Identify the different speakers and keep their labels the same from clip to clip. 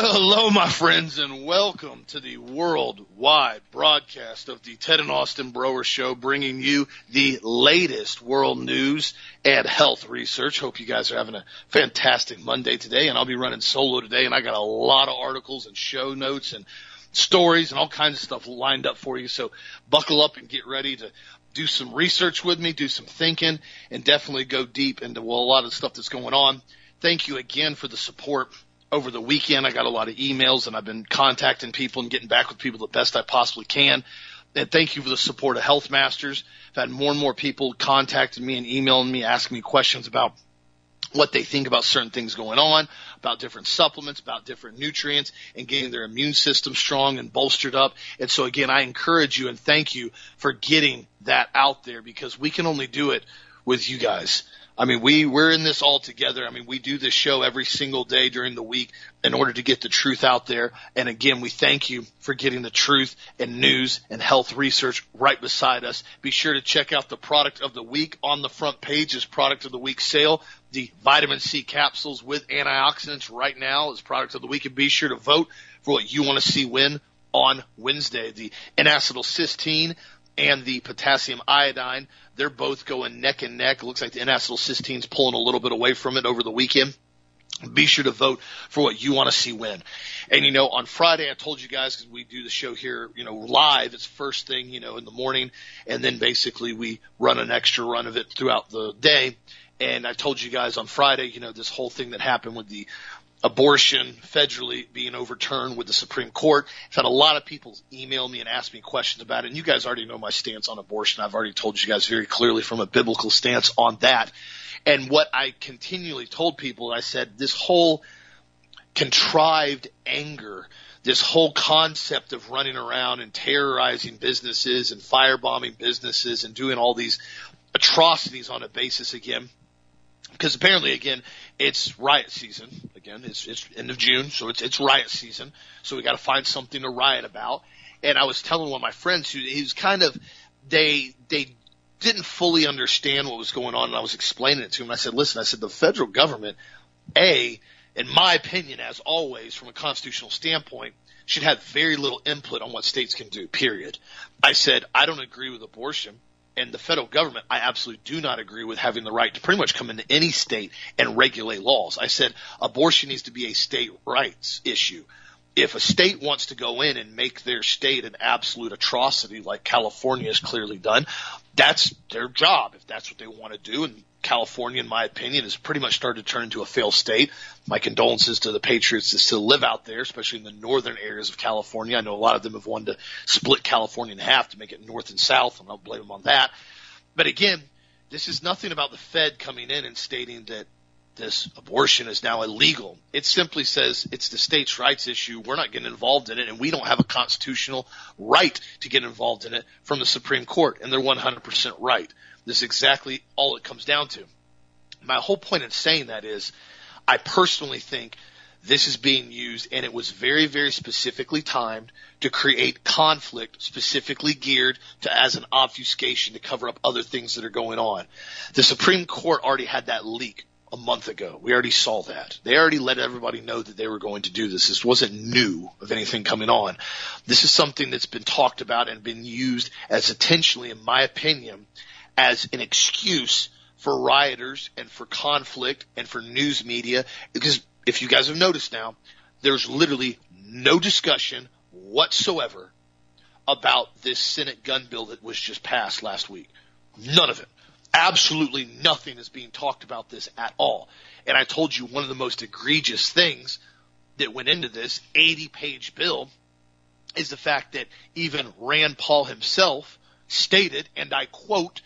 Speaker 1: Well, hello, my friends, and welcome to the worldwide broadcast of the Ted and Austin Broer Show, bringing you the latest world news and health research. Hope you guys are having a fantastic Monday today, and I'll be running solo today, and I got a lot of articles and show notes and stories and all kinds of stuff lined up for you. So buckle up and get ready to do some research with me, do some thinking, and definitely go deep into well, a lot of stuff that's going on. Thank you again for the support over the weekend. I got a lot of emails and I've been contacting people and getting back with people the best I possibly can. And thank you for the support of Health Masters. I've had more and more people contacting me and emailing me, asking me questions about what they think about certain things going on, about different supplements, about different nutrients, and getting their immune system strong and bolstered up. And so again, I encourage you and thank you for getting that out there because we can only do it with you guys. I mean, we, we're in this all together. I mean, we do this show every single day during the week in order to get the truth out there. And again, we thank you for getting the truth and news and health research right beside us. Be sure to check out the product of the week on the front page is product of the week sale. The vitamin C capsules with antioxidants right now is product of the week and be sure to vote for what you want to see win on Wednesday. The N-acetylcysteine and the potassium iodine they're both going neck and neck. Looks like the N-acetylcysteine's pulling a little bit away from it over the weekend. Be sure to vote for what you want to see win. And you know, on Friday, I told you guys because we do the show here, you know, live. It's first thing, you know, in the morning, and then basically we run an extra run of it throughout the day. And I told you guys on Friday, you know, this whole thing that happened with the abortion federally being overturned with the Supreme Court. I've had a lot of people email me and ask me questions about it. And you guys already know my stance on abortion. I've already told you guys very clearly from a biblical stance on that. And what I continually told people, I said, this whole contrived anger, this whole concept of running around and terrorizing businesses and firebombing businesses and doing all these atrocities on a basis again because apparently again it's riot season. Again it's it's end of June so it's it's riot season. So we got to find something to riot about. And I was telling one of my friends who he's kind of they they didn't fully understand what was going on and I was explaining it to him. I said listen I said the federal government a in my opinion as always from a constitutional standpoint should have very little input on what states can do period. I said I don't agree with abortion and the federal government, I absolutely do not agree with having the right to pretty much come into any state and regulate laws. I said abortion needs to be a state rights issue. If a state wants to go in and make their state an absolute atrocity like California has clearly done, that's their job if that's what they want to do. And California, in my opinion, has pretty much started to turn into a failed state. My condolences to the Patriots that still live out there, especially in the northern areas of California. I know a lot of them have wanted to split California in half to make it north and south, and I don't blame them on that. But again, this is nothing about the Fed coming in and stating that this abortion is now illegal. It simply says it's the states' rights issue. We're not getting involved in it, and we don't have a constitutional right to get involved in it from the Supreme Court, and they're 100% right. This is exactly all it comes down to. My whole point in saying that is, I personally think this is being used and it was very, very specifically timed to create conflict specifically geared to as an obfuscation to cover up other things that are going on. The Supreme Court already had that leak a month ago. We already saw that. They already let everybody know that they were going to do this. This wasn't new of anything coming on. This is something that's been talked about and been used as intentionally, in my opinion, as an excuse for rioters and for conflict and for news media. Because if you guys have noticed now, there's literally no discussion whatsoever about this Senate gun bill that was just passed last week. None of it. Absolutely nothing is being talked about this at all. And I told you one of the most egregious things that went into this 80 page bill is the fact that even Rand Paul himself stated, and I quote,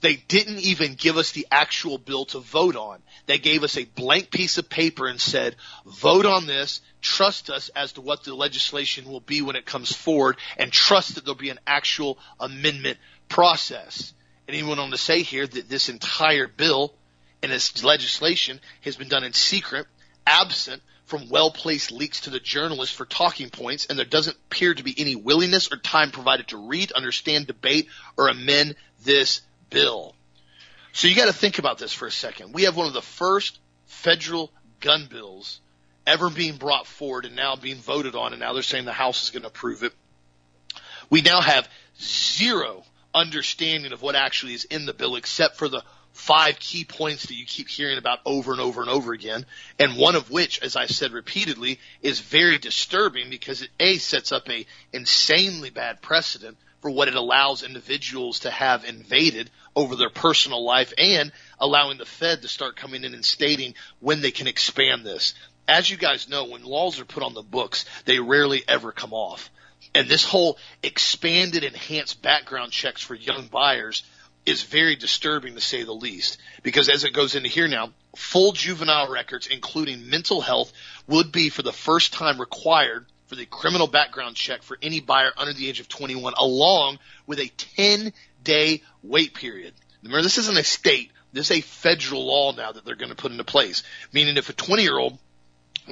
Speaker 1: they didn't even give us the actual bill to vote on. They gave us a blank piece of paper and said, vote on this, trust us as to what the legislation will be when it comes forward, and trust that there'll be an actual amendment process. And he went on to say here that this entire bill and its legislation has been done in secret, absent from well-placed leaks to the journalists for talking points, and there doesn't appear to be any willingness or time provided to read, understand, debate, or amend this bill. So you got to think about this for a second. We have one of the first federal gun bills ever being brought forward and now being voted on, and now they're saying the House is going to approve it. We now have zero understanding of what actually is in the bill except for the five key points that you keep hearing about over and over and over again. And one of which, as I said repeatedly, is very disturbing because it A sets up a insanely bad precedent for what it allows individuals to have invaded over their personal life and allowing the Fed to start coming in and stating when they can expand this. As you guys know, when laws are put on the books, they rarely ever come off. And this whole expanded enhanced background checks for young buyers is very disturbing to say the least. Because as it goes into here now, full juvenile records, including mental health, would be for the first time required for the criminal background check for any buyer under the age of 21, along with a 10 day wait period. Remember, this isn't a state, this is a federal law now that they're going to put into place. Meaning if a 20 year old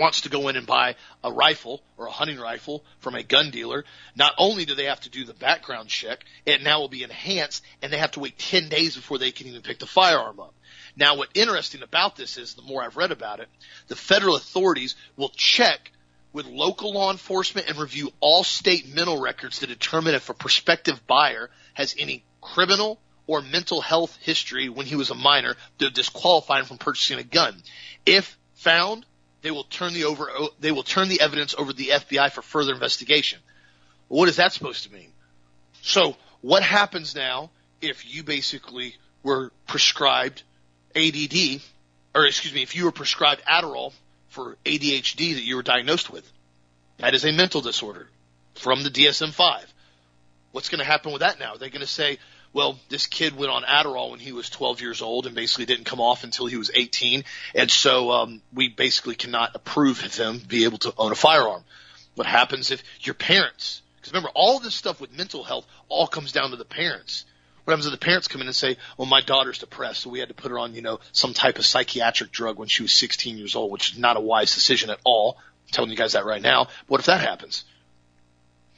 Speaker 1: wants to go in and buy a rifle or a hunting rifle from a gun dealer, not only do they have to do the background check, it now will be enhanced and they have to wait 10 days before they can even pick the firearm up. Now what interesting about this is the more I've read about it, the federal authorities will check with local law enforcement and review all state mental records to determine if a prospective buyer has any criminal or mental health history when he was a minor to disqualify him from purchasing a gun. If found, they will turn the over they will turn the evidence over to the FBI for further investigation. What is that supposed to mean? So what happens now if you basically were prescribed ADD, or excuse me, if you were prescribed Adderall for ADHD that you were diagnosed with? That is a mental disorder from the DSM-5. What's going to happen with that now? They're they going to say, well, this kid went on Adderall when he was 12 years old and basically didn't come off until he was 18. And so, um, we basically cannot approve of him be able to own a firearm. What happens if your parents, because remember, all this stuff with mental health all comes down to the parents. What happens if the parents come in and say, well, my daughter's depressed, so we had to put her on, you know, some type of psychiatric drug when she was 16 years old, which is not a wise decision at all. I'm telling you guys that right now. What if that happens?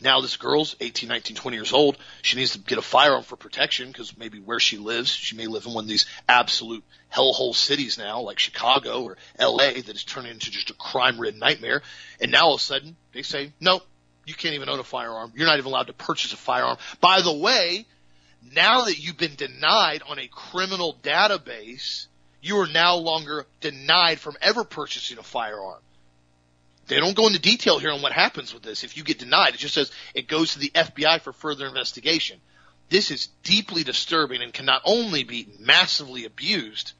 Speaker 1: Now this girl's 18, 19, 20 years old. She needs to get a firearm for protection because maybe where she lives, she may live in one of these absolute hellhole cities now, like Chicago or LA, that is turning into just a crime-ridden nightmare. And now all of a sudden they say, no, you can't even own a firearm. You're not even allowed to purchase a firearm. By the way, now that you've been denied on a criminal database, you are now longer denied from ever purchasing a firearm. They don't go into detail here on what happens with this if you get denied. It just says it goes to the FBI for further investigation. This is deeply disturbing and can not only be massively abused,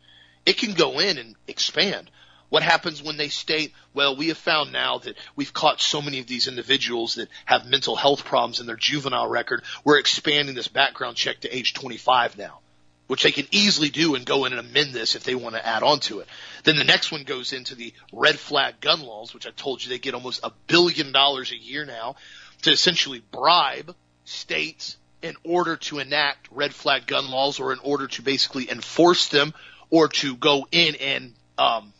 Speaker 1: it can go in and expand. What happens when they state, well, we have found now that we've caught so many of these individuals that have mental health problems in their juvenile record, we're expanding this background check to age 25 now which they can easily do and go in and amend this if they want to add on to it. Then the next one goes into the red flag gun laws, which I told you they get almost a billion dollars a year now to essentially bribe states in order to enact red flag gun laws or in order to basically enforce them or to go in and um,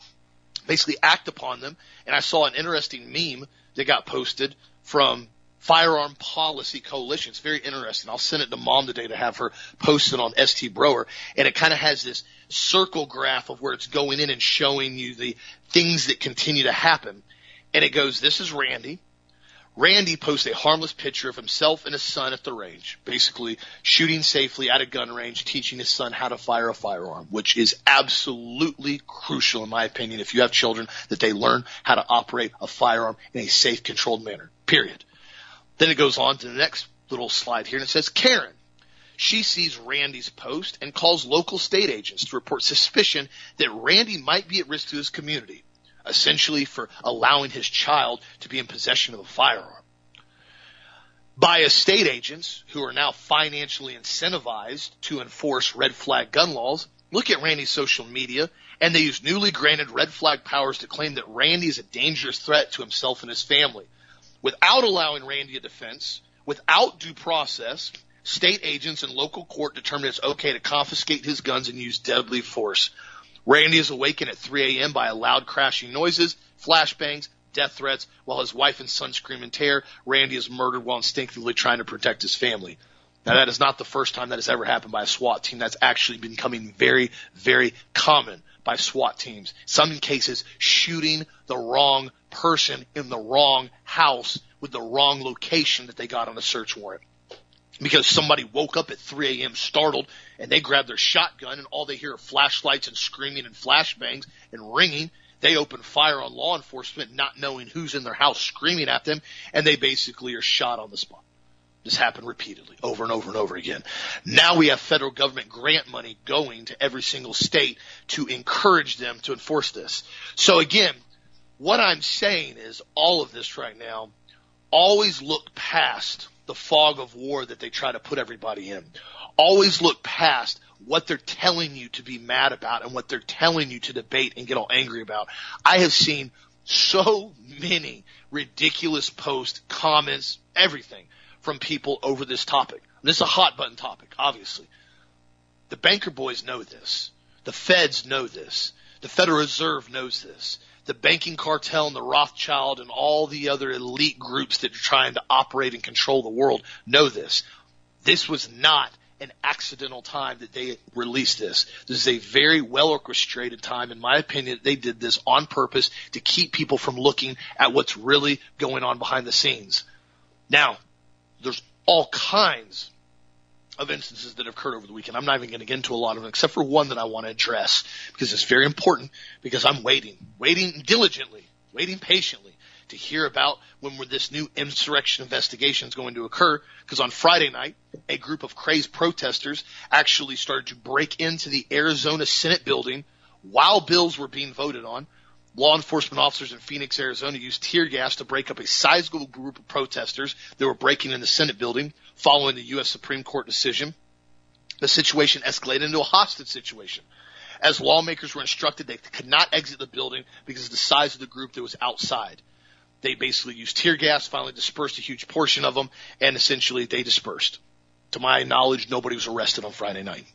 Speaker 1: basically act upon them. And I saw an interesting meme that got posted from Firearm Policy Coalition. It's very interesting. I'll send it to mom today to have her post it on ST Broer. And it kind of has this circle graph of where it's going in and showing you the things that continue to happen. And it goes, this is Randy. Randy posts a harmless picture of himself and his son at the range, basically shooting safely at a gun range, teaching his son how to fire a firearm, which is absolutely crucial in my opinion if you have children that they learn how to operate a firearm in a safe, controlled manner. Period. Then it goes on to the next little slide here and it says Karen. She sees Randy's post and calls local state agents to report suspicion that Randy might be at risk to his community, essentially for allowing his child to be in possession of a firearm. By state agents who are now financially incentivized to enforce red flag gun laws, look at Randy's social media and they use newly granted red flag powers to claim that Randy is a dangerous threat to himself and his family without allowing Randy a defense, without due process, state agents and local court determined it's okay to confiscate his guns and use deadly force. Randy is awakened at 3 a.m. by loud crashing noises, flashbangs, death threats, while his wife and son scream in terror. Randy is murdered while instinctively trying to protect his family. Now that is not the first time that has ever happened by a SWAT team. That's actually becoming very, very common by SWAT teams. Some cases shooting the wrong person in the wrong house with the wrong location that they got on a search warrant. Because somebody woke up at 3 a.m. startled and they grab their shotgun and all they hear are flashlights and screaming and flashbangs and ringing. They open fire on law enforcement not knowing who's in their house screaming at them and they basically are shot on the spot. This happened repeatedly, over and over and over again. Now we have federal government grant money going to every single state to encourage them to enforce this. So again, what I'm saying is all of this right now, always look past the fog of war that they try to put everybody in. Always look past what they're telling you to be mad about and what they're telling you to debate and get all angry about. I have seen so many ridiculous posts, comments, everything from people over this topic. This is a hot button topic, obviously. The banker boys know this. The feds know this. The Federal Reserve knows this. The banking cartel and the Rothschild and all the other elite groups that are trying to operate and control the world know this. This was not an accidental time that they released this. This is a very well orchestrated time. In my opinion, they did this on purpose to keep people from looking at what's really going on behind the scenes. Now, there's all kinds of instances that have occurred over the weekend. I'm not even going to get into a lot of them except for one that I want to address because it's very important because I'm waiting, waiting diligently, waiting patiently to hear about when this new insurrection investigation is going to occur because on Friday night, a group of crazed protesters actually started to break into the Arizona Senate building while bills were being voted on Law enforcement officers in Phoenix, Arizona used tear gas to break up a sizable group of protesters that were breaking in the Senate building following the U.S. Supreme Court decision. The situation escalated into a hostage situation. As lawmakers were instructed they could not exit the building because of the size of the group that was outside. They basically used tear gas, finally dispersed a huge portion of them, and essentially they dispersed. To my knowledge, nobody was arrested on Friday night.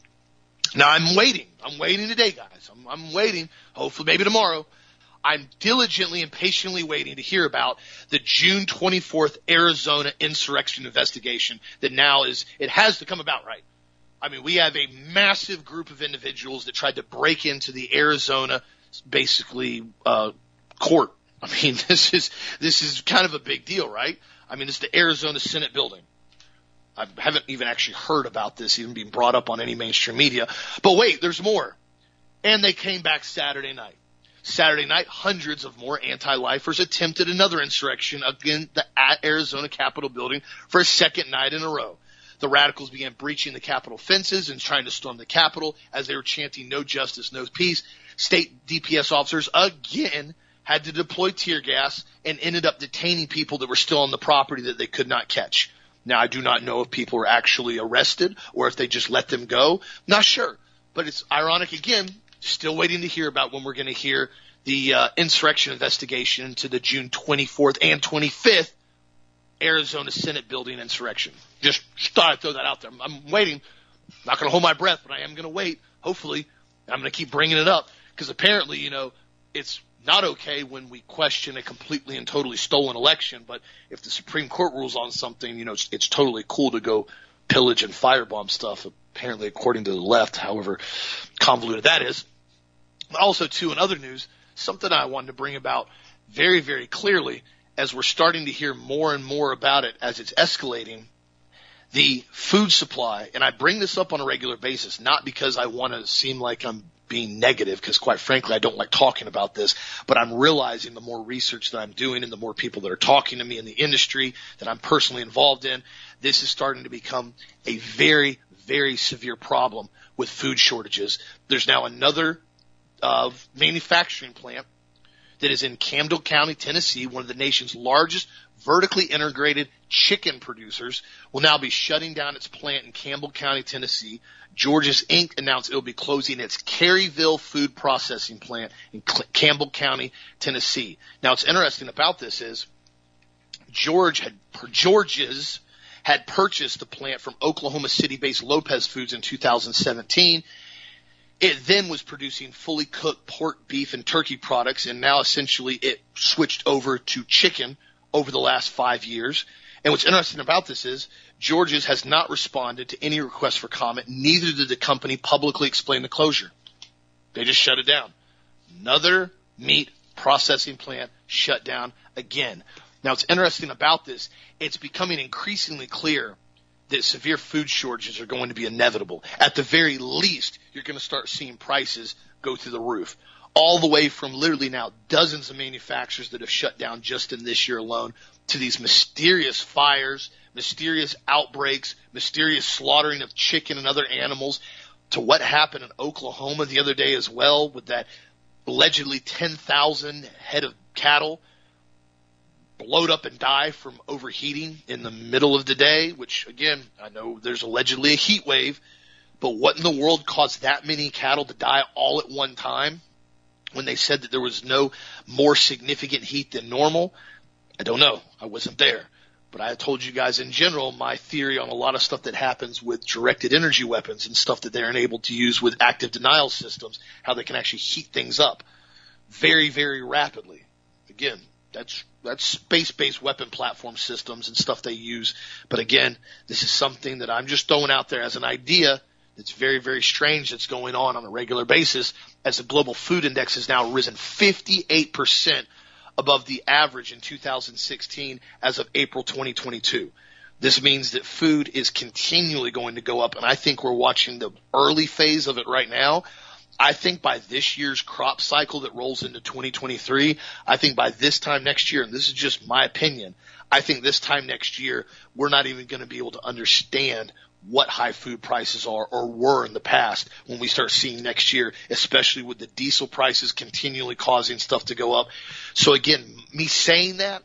Speaker 1: Now I'm waiting. I'm waiting today, guys. I'm, I'm waiting. Hopefully, maybe tomorrow I'm diligently and patiently waiting to hear about the June 24th Arizona insurrection investigation that now is, it has to come about, right? I mean, we have a massive group of individuals that tried to break into the Arizona, basically, uh, court. I mean, this is, this is kind of a big deal, right? I mean, it's the Arizona Senate building. I haven't even actually heard about this even being brought up on any mainstream media. But wait, there's more. And they came back Saturday night. Saturday night, hundreds of more anti-lifers attempted another insurrection against the Arizona Capitol building for a second night in a row. The radicals began breaching the Capitol fences and trying to storm the Capitol as they were chanting no justice, no peace. State DPS officers again had to deploy tear gas and ended up detaining people that were still on the property that they could not catch. Now I do not know if people were actually arrested or if they just let them go. Not sure. But it's ironic again Still waiting to hear about when we're going to hear the uh, insurrection investigation into the June 24th and 25th Arizona Senate building insurrection. Just, just thought I'd throw that out there. I'm, I'm waiting. Not going to hold my breath, but I am going to wait. Hopefully, I'm going to keep bringing it up because apparently, you know, it's not okay when we question a completely and totally stolen election. But if the Supreme Court rules on something, you know, it's, it's totally cool to go pillage and firebomb stuff apparently according to the left, however convoluted that is. Also, too, in other news, something I wanted to bring about very, very clearly as we're starting to hear more and more about it as it's escalating, the food supply, and I bring this up on a regular basis, not because I want to seem like I'm being negative, because quite frankly, I don't like talking about this, but I'm realizing the more research that I'm doing and the more people that are talking to me in the industry that I'm personally involved in, this is starting to become a very, very severe problem with food shortages. There's now another uh, manufacturing plant that is in Campbell County, Tennessee, one of the nation's largest vertically integrated chicken producers, will now be shutting down its plant in Campbell County, Tennessee. George's Inc. announced it will be closing its Caryville food processing plant in Campbell County, Tennessee. Now, what's interesting about this is George had George's had purchased the plant from Oklahoma City based Lopez Foods in 2017. It then was producing fully cooked pork, beef, and turkey products, and now essentially it switched over to chicken over the last five years. And what's interesting about this is George's has not responded to any request for comment. Neither did the company publicly explain the closure. They just shut it down. Another meat processing plant shut down again. Now, what's interesting about this, it's becoming increasingly clear that severe food shortages are going to be inevitable. At the very least, you're going to start seeing prices go through the roof. All the way from literally now dozens of manufacturers that have shut down just in this year alone to these mysterious fires, mysterious outbreaks, mysterious slaughtering of chicken and other animals to what happened in Oklahoma the other day as well with that allegedly 10,000 head of cattle blowed up and die from overheating in the middle of the day, which again, I know there's allegedly a heat wave, but what in the world caused that many cattle to die all at one time when they said that there was no more significant heat than normal? I don't know. I wasn't there. But I told you guys in general my theory on a lot of stuff that happens with directed energy weapons and stuff that they're able to use with active denial systems, how they can actually heat things up very, very rapidly. Again, that's that's space-based weapon platform systems and stuff they use. But again, this is something that I'm just throwing out there as an idea that's very, very strange that's going on on a regular basis as the global food index has now risen 58% above the average in 2016 as of April 2022. This means that food is continually going to go up and I think we're watching the early phase of it right now I think by this year's crop cycle that rolls into 2023, I think by this time next year, and this is just my opinion, I think this time next year, we're not even going to be able to understand what high food prices are or were in the past when we start seeing next year, especially with the diesel prices continually causing stuff to go up. So again, me saying that,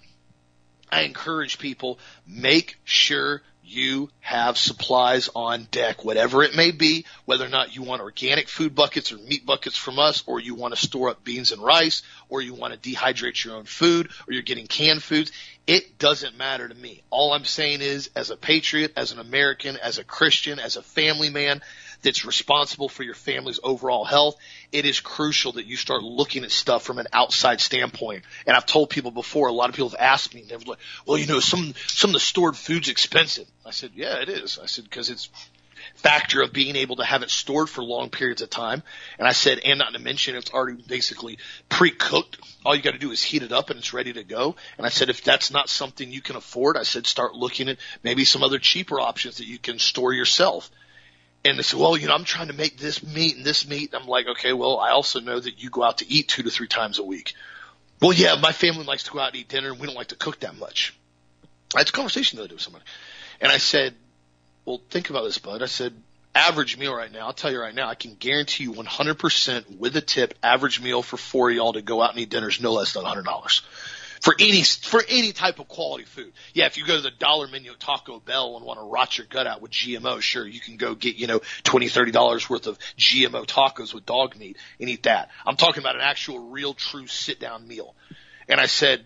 Speaker 1: I encourage people, make sure you have supplies on deck, whatever it may be, whether or not you want organic food buckets or meat buckets from us, or you want to store up beans and rice, or you want to dehydrate your own food, or you're getting canned foods. It doesn't matter to me. All I'm saying is, as a patriot, as an American, as a Christian, as a family man, that's responsible for your family's overall health, it is crucial that you start looking at stuff from an outside standpoint. And I've told people before, a lot of people have asked me, they're like, well, you know, some, some of the stored food's expensive. I said, yeah, it is. I said, cause it's factor of being able to have it stored for long periods of time. And I said, and not to mention it's already basically pre-cooked. All you got to do is heat it up and it's ready to go. And I said, if that's not something you can afford, I said, start looking at maybe some other cheaper options that you can store yourself. And they said, well, you know, I'm trying to make this meat and this meat. And I'm like, okay, well, I also know that you go out to eat two to three times a week. Well, yeah, my family likes to go out and eat dinner and we don't like to cook that much. I had a conversation the other day with somebody. And I said, well, think about this, bud. I said, average meal right now, I'll tell you right now, I can guarantee you 100% with a tip, average meal for four of y'all to go out and eat dinner is no less than $100 for any for any type of quality food. Yeah, if you go to the dollar menu at Taco Bell and want to rot your gut out with GMO, sure, you can go get you know twenty thirty dollars worth of GMO tacos with dog meat and eat that. I'm talking about an actual, real, true sit down meal. And I said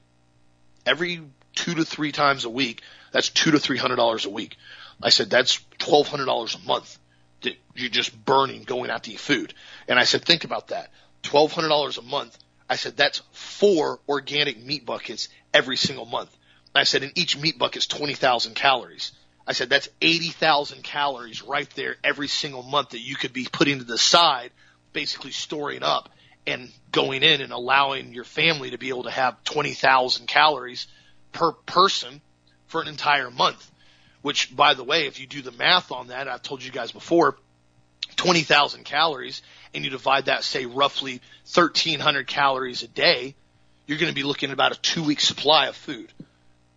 Speaker 1: every two to three times a week, that's two to three hundred dollars a week. I said that's twelve hundred dollars a month that you're just burning going out to eat food. And I said, think about that. Twelve hundred dollars a month I said, that's four organic meat buckets every single month. I said, and each meat bucket is 20,000 calories. I said, that's 80,000 calories right there every single month that you could be putting to the side, basically storing up and going in and allowing your family to be able to have 20,000 calories per person for an entire month. Which, by the way, if you do the math on that, I've told you guys before, 20,000 calories and you divide that, say, roughly 1,300 calories a day, you're going to be looking at about a two week supply of food.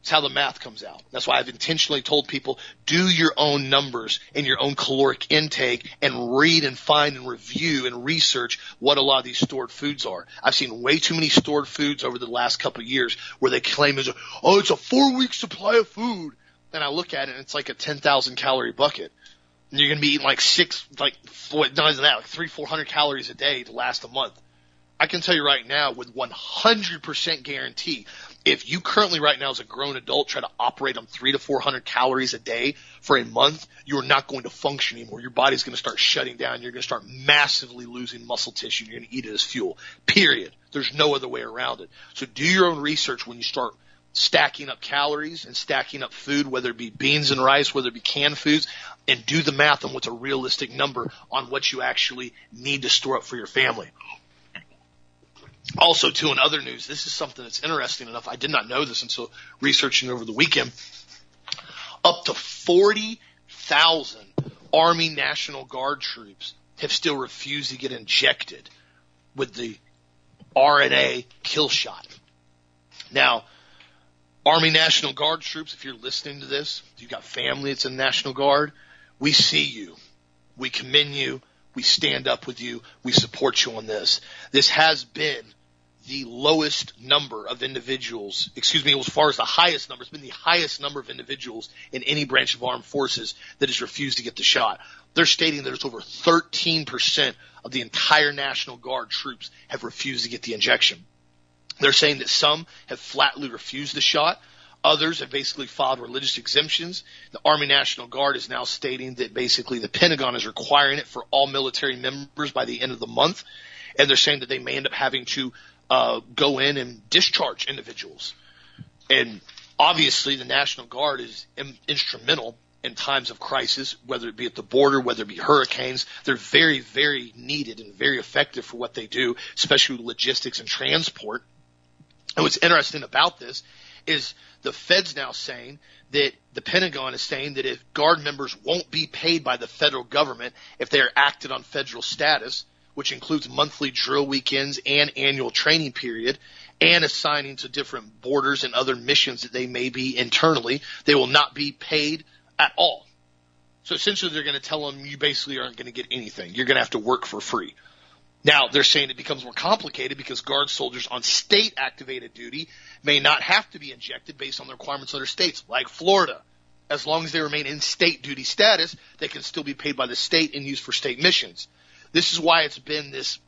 Speaker 1: That's how the math comes out. That's why I've intentionally told people do your own numbers and your own caloric intake and read and find and review and research what a lot of these stored foods are. I've seen way too many stored foods over the last couple of years where they claim is oh it's a four week supply of food, and I look at it and it's like a 10,000 calorie bucket you're going to be eating like six, like what, not even that, like three, four hundred calories a day to last a month. I can tell you right now with 100% guarantee, if you currently right now as a grown adult try to operate on three to 400 calories a day for a month, you are not going to function anymore. Your body's going to start shutting down. You're going to start massively losing muscle tissue. You're going to eat it as fuel. Period. There's no other way around it. So do your own research when you start stacking up calories and stacking up food, whether it be beans and rice, whether it be canned foods, and do the math on what's a realistic number on what you actually need to store up for your family. Also, too, in other news, this is something that's interesting enough. I did not know this until researching over the weekend. Up to 40,000 Army National Guard troops have still refused to get injected with the RNA kill shot. Now, Army National Guard troops, if you're listening to this, you've got family that's in National Guard, we see you. We commend you. We stand up with you. We support you on this. This has been the lowest number of individuals, excuse me, as far as the highest number, it's been the highest number of individuals in any branch of armed forces that has refused to get the shot. They're stating that it's over 13% of the entire National Guard troops have refused to get the injection. They're saying that some have flatly refused the shot. Others have basically filed religious exemptions. The Army National Guard is now stating that basically the Pentagon is requiring it for all military members by the end of the month. And they're saying that they may end up having to uh, go in and discharge individuals. And obviously, the National Guard is in, instrumental in times of crisis, whether it be at the border, whether it be hurricanes. They're very, very needed and very effective for what they do, especially logistics and transport. And what's interesting about this is the Fed's now saying that the Pentagon is saying that if Guard members won't be paid by the federal government if they are acted on federal status, which includes monthly drill weekends and annual training period, and assigning to different borders and other missions that they may be internally. They will not be paid at all. So essentially they're going to tell them you basically aren't going to get anything. You're going to have to work for free. Now they're saying it becomes more complicated because guard soldiers on state activated duty may not have to be injected based on the requirements of other states, like Florida. As long as they remain in state duty status, they can still be paid by the state and used for state missions. This is why it's been this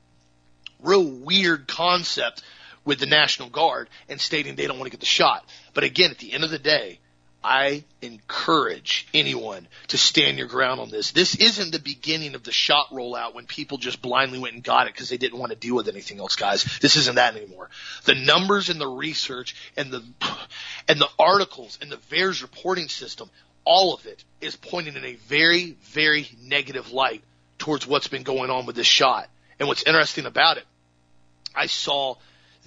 Speaker 1: real weird concept with the National Guard and stating they don't want to get the shot. But again, at the end of the day, I encourage anyone to stand your ground on this. This isn't the beginning of the shot rollout when people just blindly went and got it because they didn't want to deal with anything else, guys. This isn't that anymore. The numbers and the research and the and the articles and the VAERS reporting system, all of it is pointing in a very, very negative light towards what's been going on with this shot. And what's interesting about it, I saw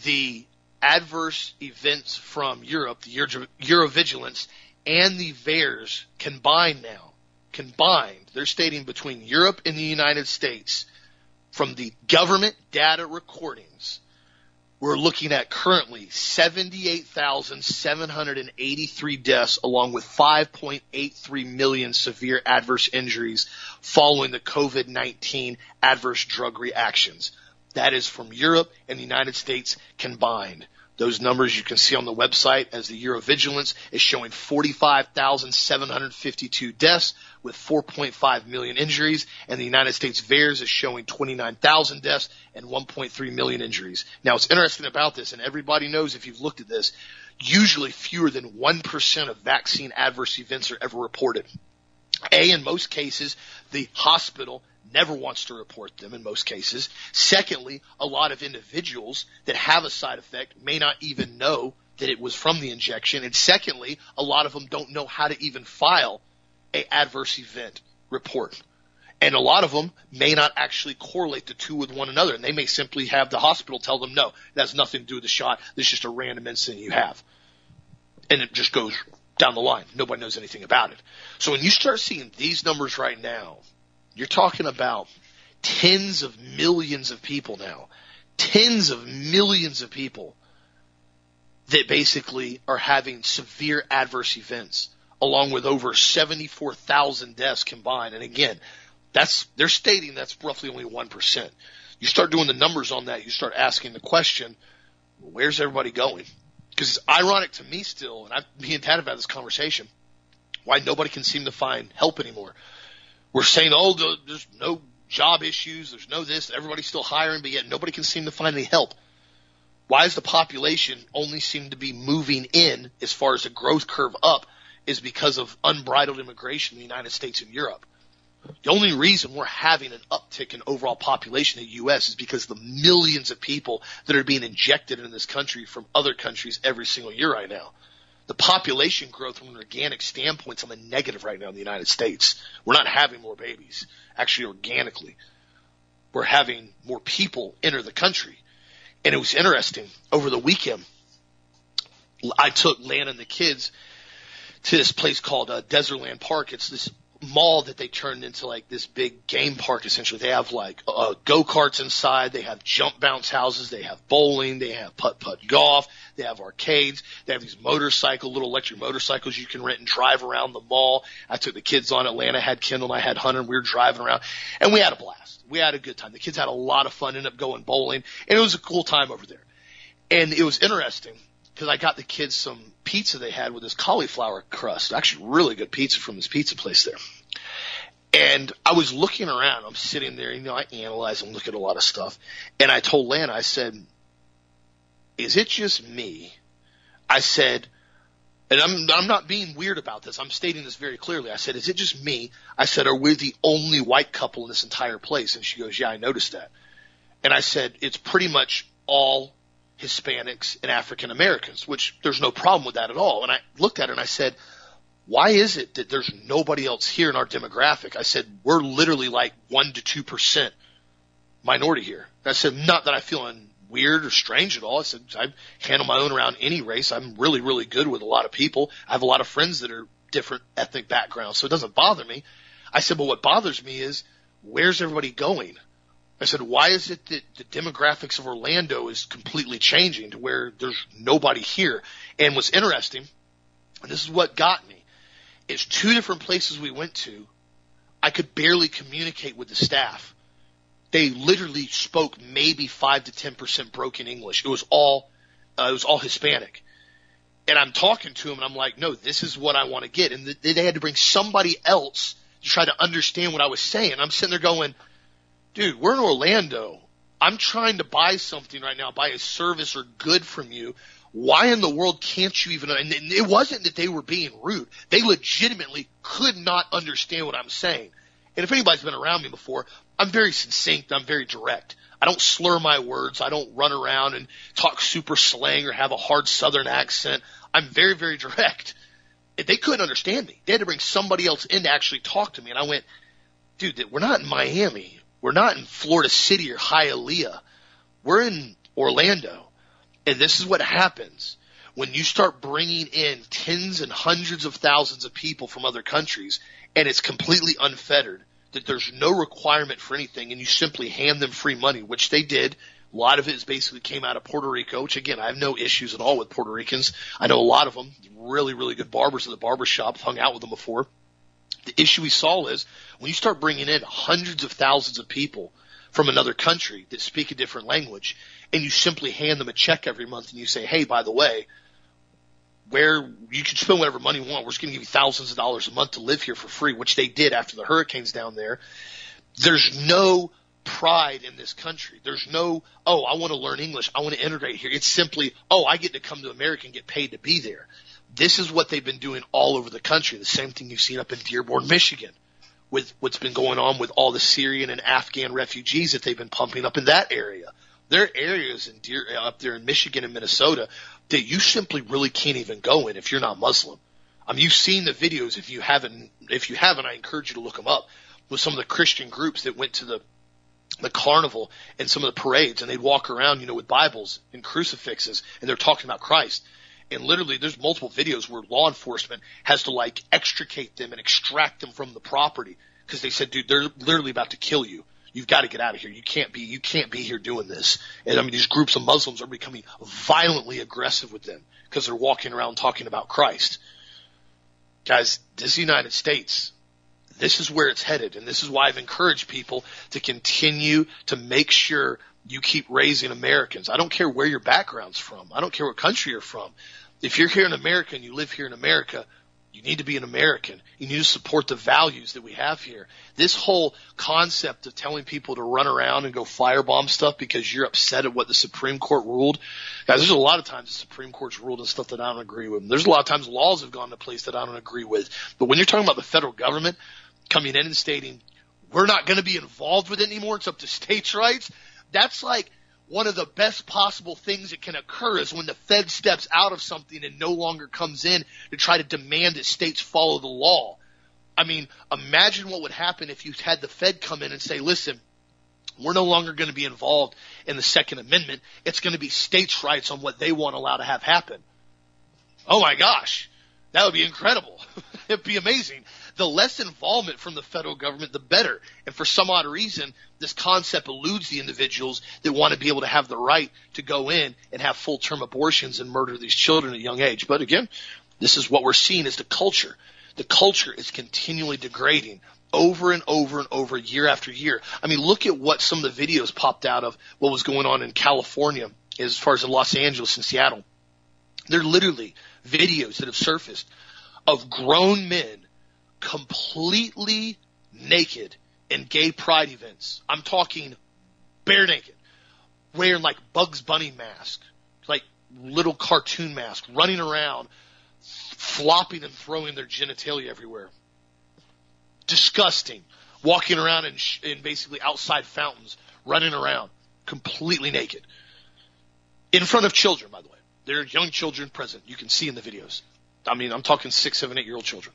Speaker 1: the adverse events from Europe, the Euro- EudraVigilance, and the VAERS combined now. Combined, they're stating between Europe and the United States from the government data recordings we're looking at currently 78,783 deaths along with 5.83 million severe adverse injuries following the COVID-19 adverse drug reactions. That is from Europe and the United States combined. Those numbers you can see on the website as the EudraVigilance is showing 45,752 deaths with 4.5 million injuries, and the United States VAERS is showing 29,000 deaths and 1.3 million injuries. Now, what's interesting about this, and everybody knows if you've looked at this, usually fewer than 1% of vaccine adverse events are ever reported. A, in most cases, the hospital never wants to report them in most cases. Secondly, a lot of individuals that have a side effect may not even know that it was from the injection. And secondly, a lot of them don't know how to even file a adverse event report. And a lot of them may not actually correlate the two with one another. And they may simply have the hospital tell them, no, that has nothing to do with the shot. This is just a random incident you have. And it just goes down the line. Nobody knows anything about it. So when you start seeing these numbers right now, you're talking about tens of millions of people now, tens of millions of people that basically are having severe adverse events along with over 74,000 deaths combined. And again, that's, they're stating that's roughly only 1%. You start doing the numbers on that, you start asking the question, where's everybody going? Because it's ironic to me still, and I've me and Tad have had this conversation, why nobody can seem to find help anymore. We're saying, oh, there's no job issues, there's no this, everybody's still hiring, but yet nobody can seem to find any help. Why does the population only seem to be moving in as far as the growth curve up is because of unbridled immigration in the United States and Europe. The only reason we're having an uptick in overall population in the U.S. is because the millions of people that are being injected in this country from other countries every single year right now. The population growth from an organic standpoint is on the negative right now in the United States. We're not having more babies, actually organically. We're having more people enter the country. And it was interesting over the weekend. I took Lana and the kids to this place called uh, Dezerland Park. It's this mall that they turned into like this big game park essentially. They have like uh, go karts inside. They have jump bounce houses. They have bowling. They have putt putt golf. They have arcades. They have these motorcycle, little electric motorcycles you can rent and drive around the mall. I took the kids on Atlanta, had Kendall and I had Hunter and we were driving around and we had a blast. We had a good time. The kids had a lot of fun, ended up going bowling and it was a cool time over there. And it was interesting because I got the kids some pizza they had with this cauliflower crust. Actually, really good pizza from this pizza place there. And I was looking around. I'm sitting there, you know, I analyze and look at a lot of stuff. And I told Lana, I said, "Is it just me?" I said, and I'm I'm not being weird about this. I'm stating this very clearly. I said, "Is it just me?" I said, "Are we the only white couple in this entire place?" And she goes, "Yeah, I noticed that." And I said, "It's pretty much all Hispanics and African Americans, which there's no problem with that at all. And I looked at it and I said, why is it that there's nobody else here in our demographic? I said, we're literally like one to 2% minority here. I said, not that I feel weird or strange at all. I said, I handle my own around any race. I'm really, really good with a lot of people. I have a lot of friends that are different ethnic backgrounds, so it doesn't bother me. I said, but what bothers me is where's everybody going? I said, why is it that the demographics of Orlando is completely changing to where there's nobody here? And what's interesting, and this is what got me, is two different places we went to, I could barely communicate with the staff. They literally spoke maybe five to ten percent broken English. It was all, uh, it was all Hispanic. And I'm talking to them and I'm like, no, this is what I want to get. And they had to bring somebody else to try to understand what I was saying. I'm sitting there going, dude, we're in Orlando. I'm trying to buy something right now, buy a service or good from you. Why in the world can't you even? And it wasn't that they were being rude. They legitimately could not understand what I'm saying. And if anybody's been around me before, I'm very succinct. I'm very direct. I don't slur my words. I don't run around and talk super slang or have a hard southern accent. I'm very, very direct. They couldn't understand me. They had to bring somebody else in to actually talk to me. And I went, dude, we're not in Miami. We're not in Florida City or Hialeah. We're in Orlando. And this is what happens when you start bringing in tens and hundreds of thousands of people from other countries and it's completely unfettered that there's no requirement for anything and you simply hand them free money, which they did. A lot of it is basically came out of Puerto Rico, which again, I have no issues at all with Puerto Ricans. I know a lot of them, really, really good barbers at the barber shop, hung out with them before. The issue we saw is when you start bringing in hundreds of thousands of people from another country that speak a different language and you simply hand them a check every month and you say, Hey, by the way, where you can spend whatever money you want. We're just going to give you thousands of dollars a month to live here for free, which they did after the hurricanes down there. There's no pride in this country. There's no, oh, I want to learn English. I want to integrate here. It's simply, oh, I get to come to America and get paid to be there. This is what they've been doing all over the country. The same thing you've seen up in Dearborn, Michigan with what's been going on with all the Syrian and Afghan refugees that they've been pumping up in that area. There are areas in Deer, up there in Michigan and Minnesota that you simply really can't even go in if you're not Muslim. I mean, you've seen the videos. If you haven't, if you haven't, I encourage you to look them up with some of the Christian groups that went to the the carnival and some of the parades and they'd walk around, you know, with Bibles and crucifixes and they're talking about Christ. And literally there's multiple videos where law enforcement has to like extricate them and extract them from the property because they said, dude, they're literally about to kill you. You've got to get out of here. You can't be, you can't be here doing this. And I mean, these groups of Muslims are becoming violently aggressive with them because they're walking around talking about Christ. Guys, this United States. This is where it's headed. And this is why I've encouraged people to continue to make sure you keep raising Americans. I don't care where your background's from. I don't care what country you're from. If you're here in America and you live here in America, you need to be an American. You need to support the values that we have here. This whole concept of telling people to run around and go firebomb stuff because you're upset at what the Supreme Court ruled. Guys, there's a lot of times the Supreme Court's ruled on stuff that I don't agree with. There's a lot of times laws have gone to place that I don't agree with. But when you're talking about the federal government coming in and stating, we're not going to be involved with it anymore, it's up to states' rights, that's like one of the best possible things that can occur is when the Fed steps out of something and no longer comes in to try to demand that states follow the law. I mean, imagine what would happen if you had the Fed come in and say, listen, We're no longer going to be involved in the Second Amendment. It's going to be states' rights on what they want to allow to have happen. Oh my gosh, that would be incredible. It'd be amazing. The less involvement from the federal government, the better. And for some odd reason, this concept eludes the individuals that want to be able to have the right to go in and have full term abortions and murder these children at a young age. But again, this is what we're seeing is the culture. The culture is continually degrading over and over and over year after year. I mean, look at what some of the videos popped out of what was going on in California as far as in Los Angeles and Seattle. They're literally videos that have surfaced of grown men completely naked in gay pride events. I'm talking bare naked, wearing like Bugs Bunny mask, like little cartoon mask, running around, flopping and throwing their genitalia everywhere. Disgusting. Walking around in, sh- in basically outside fountains, running around, completely naked. In front of children, by the way. There are young children present. You can see in the videos. I mean, I'm talking six, seven, eight year old children.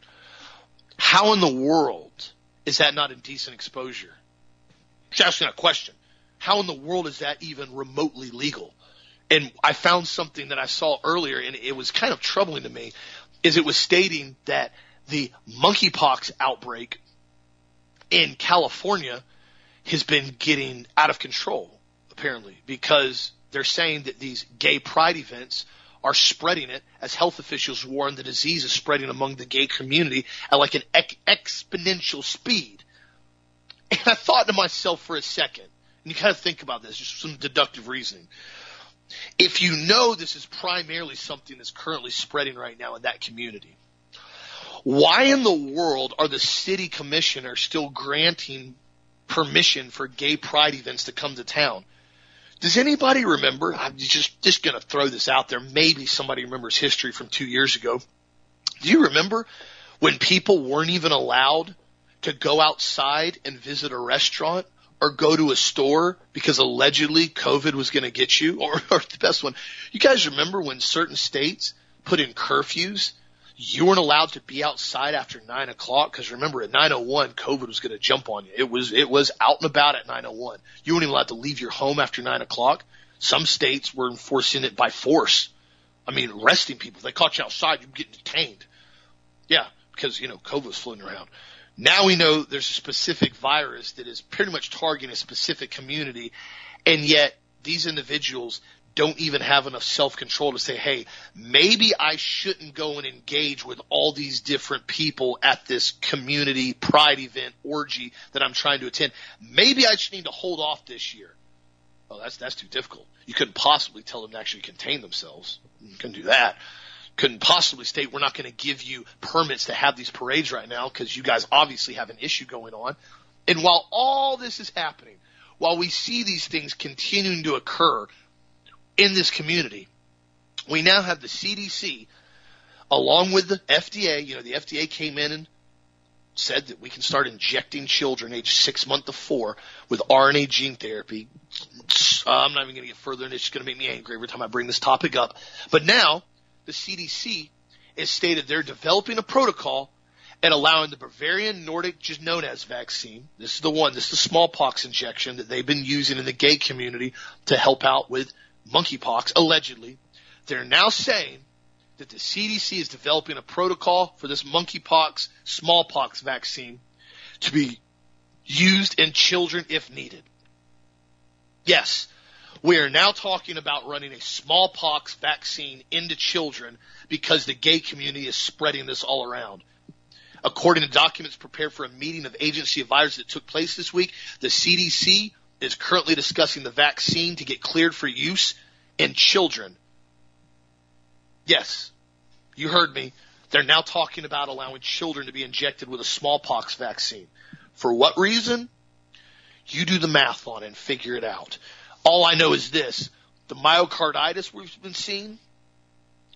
Speaker 1: How in the world is that not indecent exposure? Just asking a question. How in the world is that even remotely legal? And I found something that I saw earlier and it was kind of troubling to me is it was stating that the monkeypox outbreak in California has been getting out of control, apparently, because they're saying that these gay pride events are spreading it as health officials warn the disease is spreading among the gay community at like an ex- exponential speed. And I thought to myself for a second, and you kind of think about this, just some deductive reasoning. If you know this is primarily something that's currently spreading right now in that community, why in the world are the city commissioners still granting permission for gay pride events to come to town? Does anybody remember? I'm just just going to throw this out there. Maybe somebody remembers history from two years ago. Do you remember when people weren't even allowed to go outside and visit a restaurant or go to a store because allegedly COVID was going to get you? Or, or the best one, you guys remember when certain states put in curfews you weren't allowed to be outside after nine o'clock because remember at 901 COVID was going to jump on you. It was it was out and about at 901. You weren't even allowed to leave your home after nine o'clock. Some states were enforcing it by force. I mean, arresting people. If they caught you outside, you'd get detained. Yeah, because you know COVID was floating around. Now we know there's a specific virus that is pretty much targeting a specific community, and yet these individuals don't even have enough self control to say, hey, maybe I shouldn't go and engage with all these different people at this community pride event orgy that I'm trying to attend. Maybe I just need to hold off this year. Oh, that's that's too difficult. You couldn't possibly tell them to actually contain themselves. You couldn't do that. Couldn't possibly state we're not going to give you permits to have these parades right now because you guys obviously have an issue going on. And while all this is happening, while we see these things continuing to occur, in this community. We now have the CDC along with the FDA. You know, the FDA came in and said that we can start injecting children aged six months to four with RNA gene therapy. Uh, I'm not even going to get further, and it's just going to make me angry every time I bring this topic up. But now the CDC has stated they're developing a protocol and allowing the Bavarian Nordic Jynneos vaccine. This is the one. This is the smallpox injection that they've been using in the gay community to help out with monkeypox, allegedly. They're now saying that the CDC is developing a protocol for this monkeypox, smallpox vaccine to be used in children if needed. Yes, we are now talking about running a smallpox vaccine into children because the gay community is spreading this all around. According to documents prepared for a meeting of agency advisors that took place this week, the CDC is currently discussing the vaccine to get cleared for use in children. Yes, you heard me. They're now talking about allowing children to be injected with a smallpox vaccine. For what reason? You do the math on it and figure it out. All I know is this. The myocarditis we've been seeing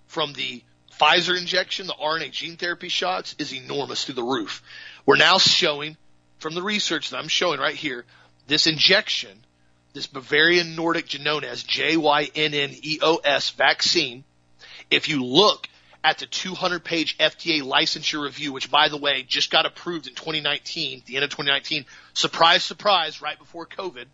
Speaker 1: from the Pfizer injection, the RNA gene therapy shots, is enormous through the roof. We're now showing from the research that I'm showing right here this injection, this Bavarian Nordic Jynneos, J-Y-N-N-E-O-S vaccine, if you look at the 200 page FDA licensure review, which by the way just got approved in 2019, the end of 2019, surprise, surprise, right before COVID,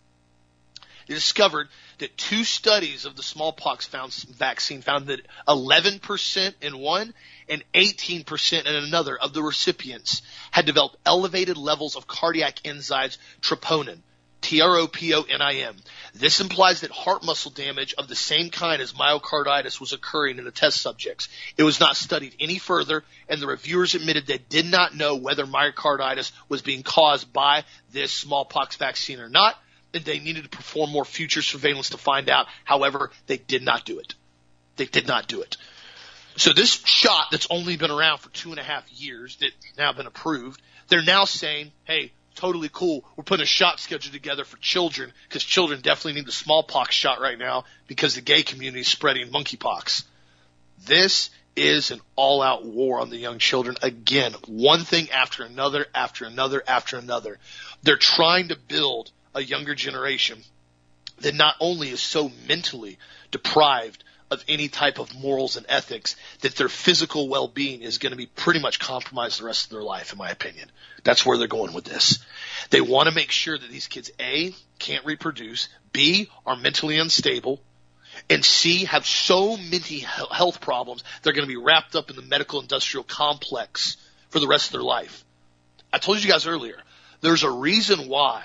Speaker 1: They discovered that two studies of the smallpox found, vaccine found that 11% in one and 18% in another of the recipients had developed elevated levels of cardiac enzymes troponin. T-R-O-P-O-N-I-M. This implies that heart muscle damage of the same kind as myocarditis was occurring in the test subjects. It was not studied any further, and the reviewers admitted they did not know whether myocarditis was being caused by this smallpox vaccine or not, and they needed to perform more future surveillance to find out. However, they did not do it. They did not do it. So this shot that's only been around for two and a half years, that's now been approved, they're now saying, hey, totally cool. We're putting a shot schedule together for children because children definitely need the smallpox shot right now because the gay community is spreading monkeypox. This is an all out war on the young children. Again, one thing after another, after another, after another. They're trying to build a younger generation that not only is so mentally deprived of any type of morals and ethics that their physical well-being is going to be pretty much compromised the rest of their life, in my opinion. That's where they're going with this. They want to make sure that these kids, A, can't reproduce, B, are mentally unstable, and C, have so many health problems, they're going to be wrapped up in the medical industrial complex for the rest of their life. I told you guys earlier, there's a reason why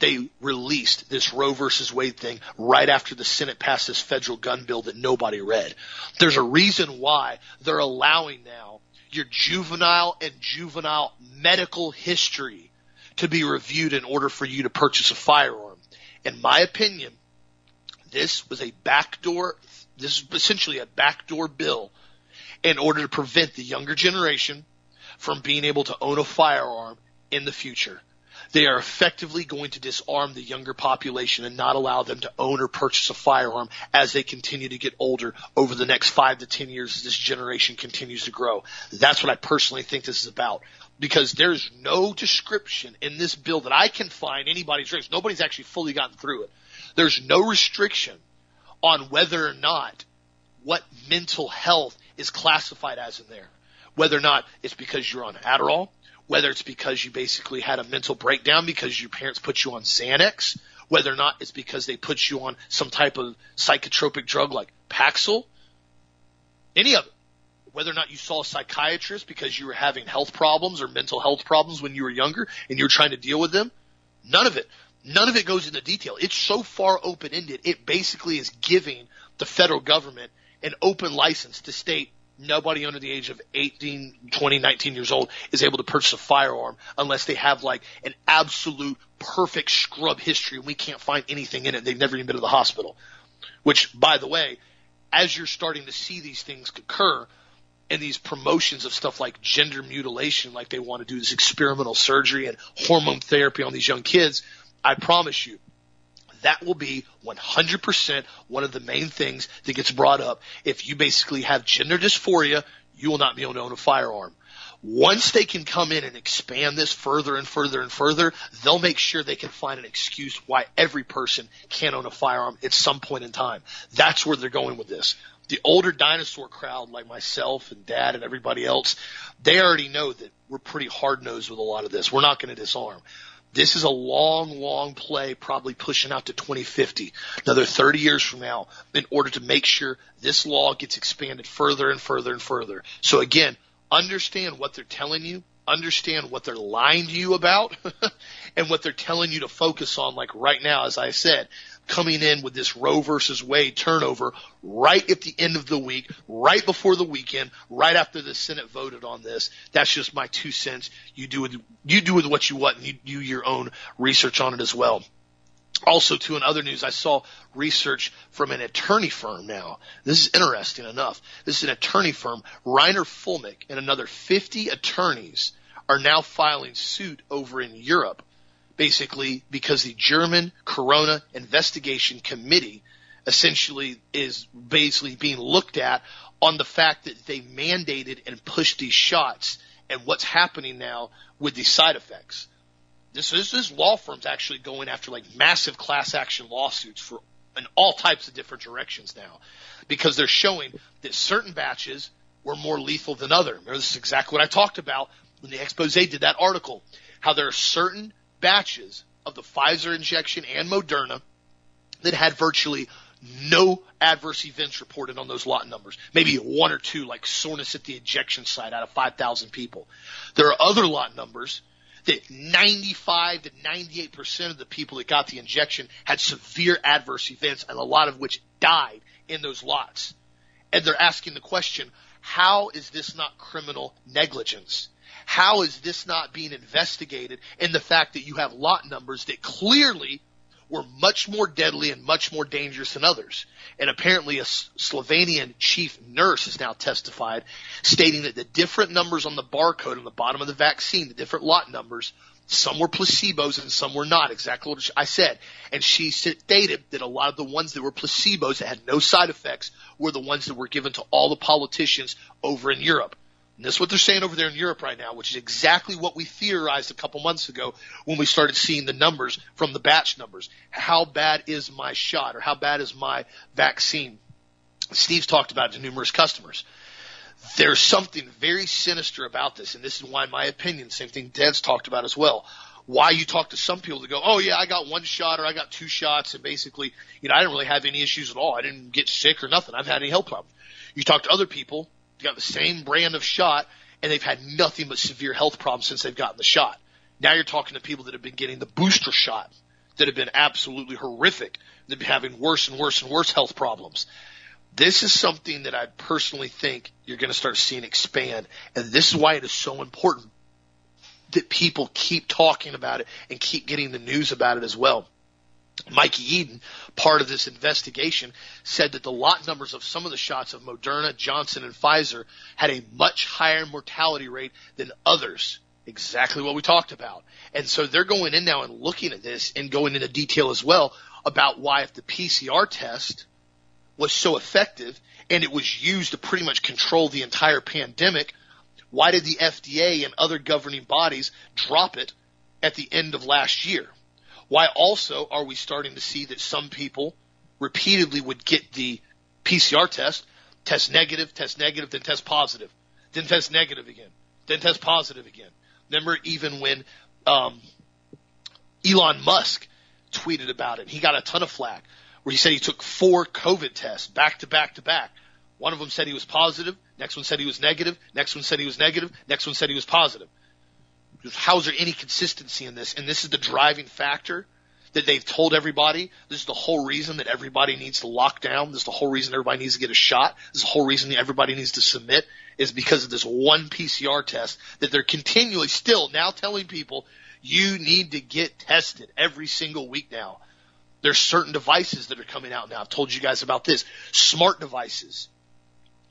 Speaker 1: they released this Roe versus Wade thing right after the Senate passed this federal gun bill that nobody read. There's a reason why they're allowing now your juvenile and juvenile medical history to be reviewed in order for you to purchase a firearm. In my opinion, this was a backdoor, this is essentially a backdoor bill in order to prevent the younger generation from being able to own a firearm in the future they are effectively going to disarm the younger population and not allow them to own or purchase a firearm as they continue to get older over the next five to ten years as this generation continues to grow. That's what I personally think this is about. Because there's no description in this bill that I can find anybody's race. Nobody's actually fully gotten through it. There's no restriction on whether or not what mental health is classified as in there. Whether or not it's because you're on Adderall, whether it's because you basically had a mental breakdown because your parents put you on Xanax, whether or not it's because they put you on some type of psychotropic drug like Paxil, any of it. Whether or not you saw a psychiatrist because you were having health problems or mental health problems when you were younger and you were trying to deal with them, none of it. None of it goes into detail. It's so far open ended. It basically is giving the federal government an open license to state nobody under the age of 18, 20, 19 years old is able to purchase a firearm unless they have like an absolute perfect scrub history and we can't find anything in it. They've never even been to the hospital. Which, by the way, as you're starting to see these things occur and these promotions of stuff like gender mutilation, like they want to do this experimental surgery and hormone therapy on these young kids, I promise you, that will be 100% one of the main things that gets brought up. If you basically have gender dysphoria, you will not be able to own a firearm. Once they can come in and expand this further and further and further, they'll make sure they can find an excuse why every person can't own a firearm at some point in time. That's where they're going with this. The older dinosaur crowd, like myself and dad and everybody else, they already know that we're pretty hard nosed with a lot of this. We're not going to disarm. This is a long, long play, probably pushing out to 2050, another 30 years from now, in order to make sure this law gets expanded further and further and further. So again, understand what they're telling you, understand what they're lying to you about, and what they're telling you to focus on, like right now, as I said, coming in with this Roe versus Wade turnover right at the end of the week, right before the weekend, right after the Senate voted on this. That's just my two cents. You do with, you do with what you want and you do your own research on it as well. Also, too, in other news, I saw research from an attorney firm now. This is interesting enough. This is an attorney firm. Reiner Fuellmich and another 50 attorneys are now filing suit over in Europe basically because the German Corona Investigation Committee essentially is basically being looked at on the fact that they mandated and pushed these shots and what's happening now with these side effects. This is this law firm's actually going after like massive class action lawsuits for in all types of different directions now because they're showing that certain batches were more lethal than other. Remember, this is exactly what I talked about when the expose did that article. How there are certain batches of the Pfizer injection and Moderna that had virtually no adverse events reported on those lot numbers. Maybe one or two, like soreness at the injection site out of 5,000 people. There are other lot numbers that 95 to 98% of the people that got the injection had severe adverse events and a lot of which died in those lots. And they're asking the question, how is this not criminal negligence? How is this not being investigated in the fact that you have lot numbers that clearly were much more deadly and much more dangerous than others. And apparently a Slovenian chief nurse has now testified stating that the different numbers on the barcode on the bottom of the vaccine, the different lot numbers, some were placebos and some were not, exactly what I said. And she stated that a lot of the ones that were placebos that had no side effects were the ones that were given to all the politicians over in Europe. And this is what they're saying over there in Europe right now, which is exactly what we theorized a couple months ago when we started seeing the numbers from the batch numbers. How bad is my shot or how bad is my vaccine? Steve's talked about it to numerous customers. There's something very sinister about this, and this is why, in my opinion, same thing Dad's talked about as well. Why you talk to some people that go, oh yeah, I got one shot or I got two shots, and basically, you know, I didn't really have any issues at all. I didn't get sick or nothing. I've had any health problems. You talk to other people got the same brand of shot and they've had nothing but severe health problems since they've gotten the shot. Now you're talking to people that have been getting the booster shot that have been absolutely horrific. They've been having worse and worse and worse health problems. This is something that I personally think you're going to start seeing expand. And this is why it is so important that people keep talking about it and keep getting the news about it as well. Mike Yeadon, part of this investigation, said that the lot numbers of some of the shots of Moderna, Johnson, and Pfizer had a much higher mortality rate than others. Exactly what we talked about. And so they're going in now and looking at this and going into detail as well about why if the PCR test was so effective and it was used to pretty much control the entire pandemic, why did the FDA and other governing bodies drop it at the end of last year? Why also are we starting to see that some people repeatedly would get the PCR test, test negative, test negative, then test positive, then test negative again, then test positive again. Remember even when um, Elon Musk tweeted about it, he got a ton of flack where he said he took four COVID tests back to back to back. One of them said he was positive. Next one said he was negative. Next one said he was negative. Next one said he was positive. How's there any consistency in this? And this is the driving factor that they've told everybody. This is the whole reason that everybody needs to lock down. This is the whole reason everybody needs to get a shot. This is the whole reason everybody needs to submit is because of this one PCR test that they're continually still now telling people you need to get tested every single week now. There's certain devices that are coming out now. I've told you guys about this. Smart devices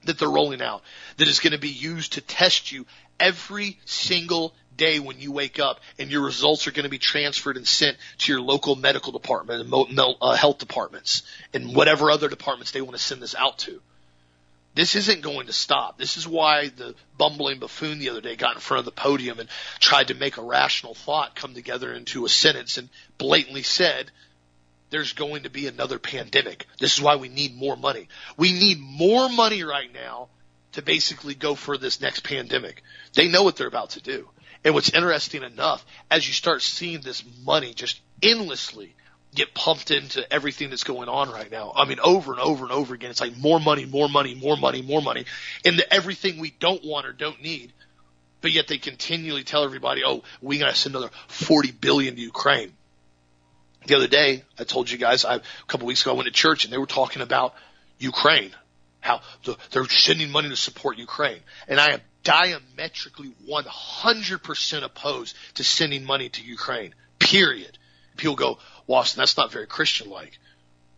Speaker 1: that they're rolling out that is going to be used to test you every single day when you wake up and your results are going to be transferred and sent to your local medical department and uh, health departments and whatever other departments they want to send this out to. This isn't going to stop. This is why the bumbling buffoon the other day got in front of the podium and tried to make a rational thought come together into a sentence and blatantly said, there's going to be another pandemic. This is why we need more money. We need more money right now to basically go for this next pandemic. They know what they're about to do. And what's interesting enough, as you start seeing this money just endlessly get pumped into everything that's going on right now. I mean, over and over and over again, it's like more money, more money, more money, more money into everything we don't want or don't need. But yet they continually tell everybody, oh, we gotta send another 40 billion to Ukraine. The other day, I told you guys, I, a couple weeks ago, I went to church and they were talking about Ukraine how the, they're sending money to support Ukraine. And I am diametrically 100% opposed to sending money to Ukraine. Period. People go, Austin, that's not very Christian-like.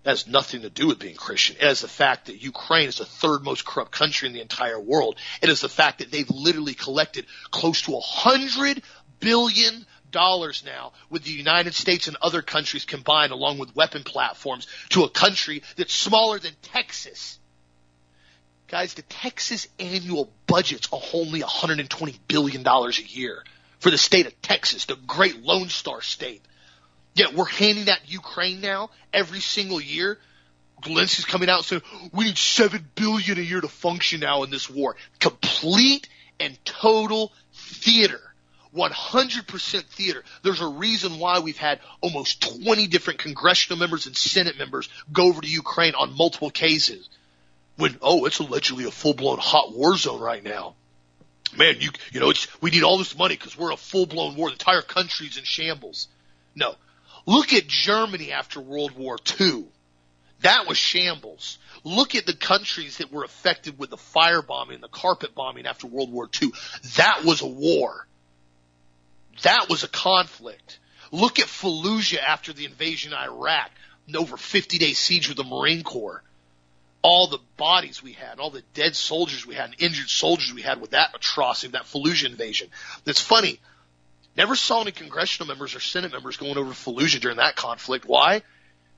Speaker 1: That has nothing to do with being Christian. It has the fact that Ukraine is the third most corrupt country in the entire world. It is the fact that they've literally collected close to a hundred billion dollars now with the United States and other countries combined along with weapon platforms to a country that's smaller than Texas. Guys, the Texas annual budget's only $120 billion a year for the state of Texas, the great Lone Star state. Yet we're handing that Ukraine now every single year. Zelensky's coming out saying, we need seven billion a year to function now in this war. Complete and total theater. 100% theater. There's a reason why we've had almost 20 different congressional members and Senate members go over to Ukraine on multiple cases. When, oh, it's allegedly a full blown hot war zone right now. Man, you, you know, it's, we need all this money because we're a full blown war. The entire country's in shambles. No. Look at Germany after World War II. That was shambles. Look at the countries that were affected with the firebombing the carpet bombing after World War II. That was a war. That was a conflict. Look at Fallujah after the invasion of Iraq, over 50 day siege with the Marine Corps. All the bodies we had, all the dead soldiers we had, and injured soldiers we had with that atrocity, that Fallujah invasion. That's funny. Never saw any congressional members or Senate members going over to Fallujah during that conflict. Why?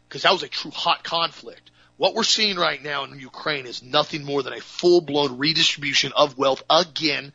Speaker 1: Because that was a true hot conflict. What we're seeing right now in Ukraine is nothing more than a full blown redistribution of wealth again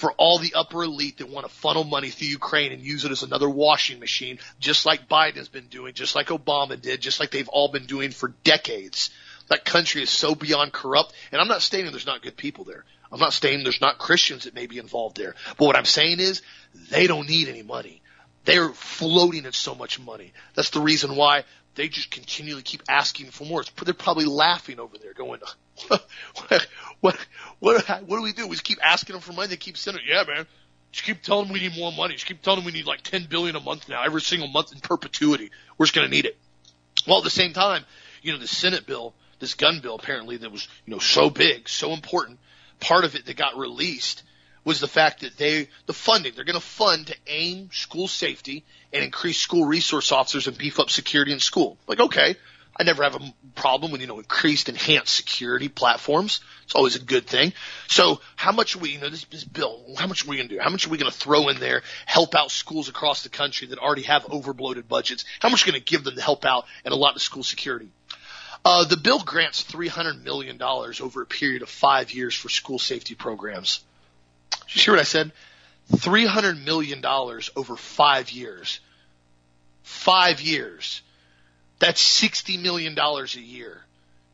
Speaker 1: for all the upper elite that want to funnel money through Ukraine and use it as another washing machine, just like Biden has been doing, just like Obama did, just like they've all been doing for decades. That country is so beyond corrupt. And I'm not stating there's not good people there. I'm not saying there's not Christians that may be involved there. But what I'm saying is they don't need any money. They're floating in so much money. That's the reason why they just continually keep asking for more. They're probably laughing over there, going, "What, what, what, what do we do? We just keep asking them for money. They keep sending, yeah, man. Just keep telling them we need more money. Just keep telling them we need like 10 billion a month now, every single month in perpetuity. We're just going to need it. Well, at the same time, you know, the Senate bill, this gun bill apparently that was, you know, so big, so important, part of it that got released was the fact that they, the funding, they're going to fund to aim school safety and increase school resource officers and beef up security in school. Like, okay, I never have a problem with, you know, increased enhanced security platforms. It's always a good thing. So how much are we, you know, this, this bill, how much are we going to do? How much are we going to throw in there, help out schools across the country that already have overbloated budgets? How much are we going to give them to help out and a lot of school security? Uh, the bill grants $300 million over a period of five years for school safety programs. Did you hear what I said? $300 million over five years. Five years. That's $60 million a year.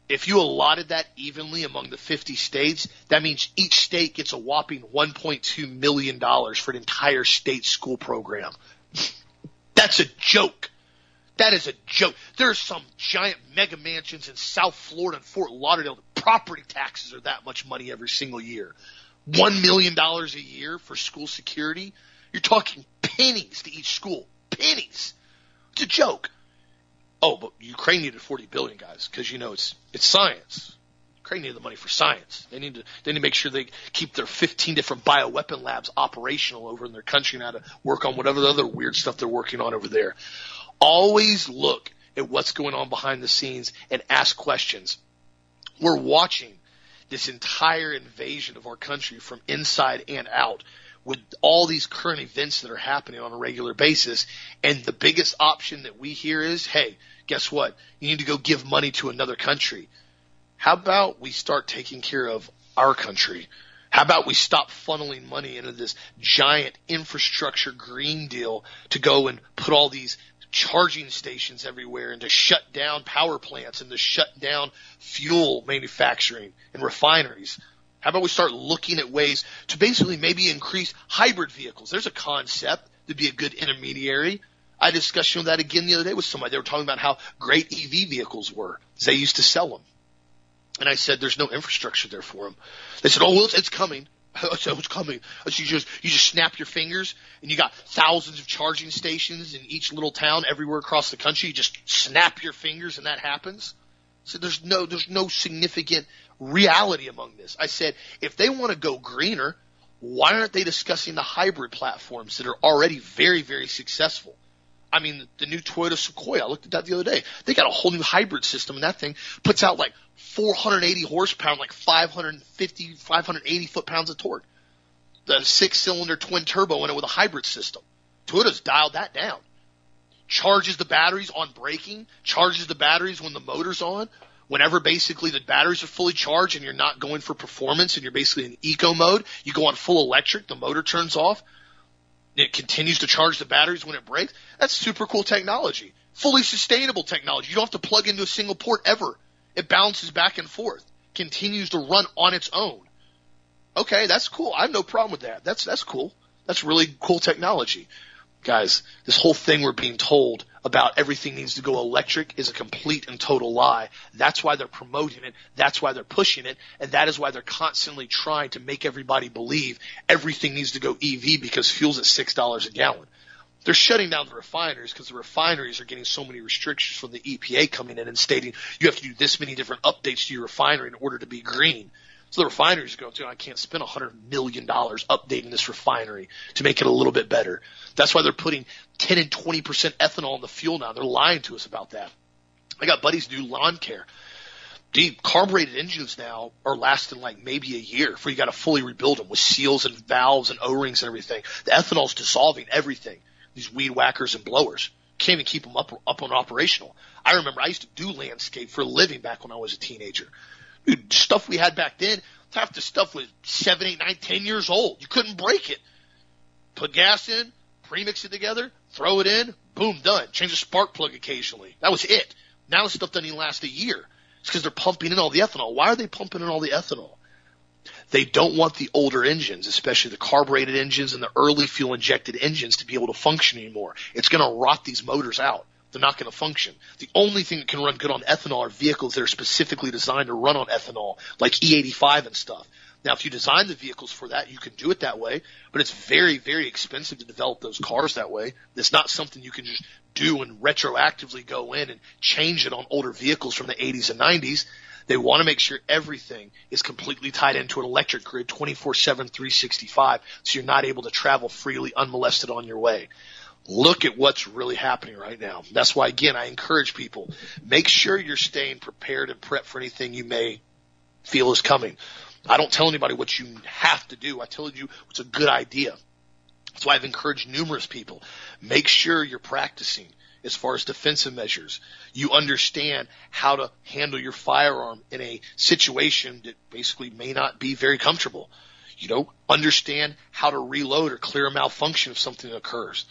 Speaker 1: If you allotted that evenly among the 50 states, that means each state gets a whopping $1.2 million for an entire state school program. That's a joke. That is a joke. There's some giant mega mansions in South Florida and Fort Lauderdale. The property taxes are that much money every single year one million dollars a year for school security. You're talking pennies to each school. Pennies. It's a joke. Oh, but Ukraine needed 40 billion guys because you know it's it's science. Ukraine needed the money for science. They need to they need to make sure they keep their 15 different bioweapon labs operational over in their country and how to work on whatever the other weird stuff they're working on over there. Always look at what's going on behind the scenes and ask questions. We're watching this entire invasion of our country from inside and out with all these current events that are happening on a regular basis. And the biggest option that we hear is, hey, guess what? You need to go give money to another country. How about we start taking care of our country? How about we stop funneling money into this giant infrastructure green deal to go and put all these charging stations everywhere and to shut down power plants and to shut down fuel manufacturing and refineries. How about we start looking at ways to basically maybe increase hybrid vehicles? There's a concept to be a good intermediary. I discussed you know, that again the other day with somebody. They were talking about how great EV vehicles were. They used to sell them. And I said, there's no infrastructure there for them. They said, oh, well, it's, it's coming. So it's coming. You just you just snap your fingers, and you got thousands of charging stations in each little town everywhere across the country. You just snap your fingers, and that happens. So there's no there's no significant reality among this. I said if they want to go greener, why aren't they discussing the hybrid platforms that are already very very successful? I mean, the new Toyota Sequoia. I looked at that the other day. They got a whole new hybrid system, and that thing puts out like 480 horsepower, like 550, 580 foot pounds of torque. The six cylinder twin turbo in it with a hybrid system. Toyota's dialed that down. Charges the batteries on braking, charges the batteries when the motor's on. Whenever basically the batteries are fully charged and you're not going for performance and you're basically in eco mode, you go on full electric, the motor turns off. It continues to charge the batteries when it breaks. That's super cool technology. Fully sustainable technology. You don't have to plug into a single port ever. It bounces back and forth, continues to run on its own. Okay, that's cool. I have no problem with that. That's that's cool. That's really cool technology. Guys, this whole thing we're being told about everything needs to go electric is a complete and total lie. That's why they're promoting it. That's why they're pushing it. And that is why they're constantly trying to make everybody believe everything needs to go EV because fuel's at $6 a gallon. They're shutting down the refineries because the refineries are getting so many restrictions from the EPA coming in and stating you have to do this many different updates to your refinery in order to be green. So the refineries go, I can't spend a hundred million dollars updating this refinery to make it a little bit better. That's why they're putting 10 and 20% ethanol in the fuel now. They're lying to us about that. I got buddies do lawn care. Deep carbureted engines now are lasting like maybe a year before you got to fully rebuild them with seals and valves and O-rings and everything. The ethanol's dissolving everything these weed whackers and blowers. Can't even keep them up up on operational. I remember I used to do landscape for a living back when I was a teenager. Dude, stuff we had back then, half the stuff was seven, eight, nine, ten years old. You couldn't break it. Put gas in, premix it together, throw it in, boom, done. Change the spark plug occasionally. That was it. Now the stuff doesn't even last a year. It's because they're pumping in all the ethanol. Why are they pumping in all the ethanol? They don't want the older engines, especially the carbureted engines and the early fuel injected engines to be able to function anymore. It's going to rot these motors out. They're not going to function. The only thing that can run good on ethanol are vehicles that are specifically designed to run on ethanol, like E85 and stuff. Now, if you design the vehicles for that, you can do it that way, but it's very, very expensive to develop those cars that way. It's not something you can just do and retroactively go in and change it on older vehicles from the 80s and 90s. They want to make sure everything is completely tied into an electric grid 24-7, 365, so you're not able to travel freely unmolested on your way. Look at what's really happening right now. That's why, again, I encourage people, make sure you're staying prepared and prepped for anything you may feel is coming. I don't tell anybody what you have to do. I tell you what's a good idea. That's why I've encouraged numerous people. Make sure you're practicing as far as defensive measures. You understand how to handle your firearm in a situation that basically may not be very comfortable. You know, understand how to reload or clear a malfunction if something occurs.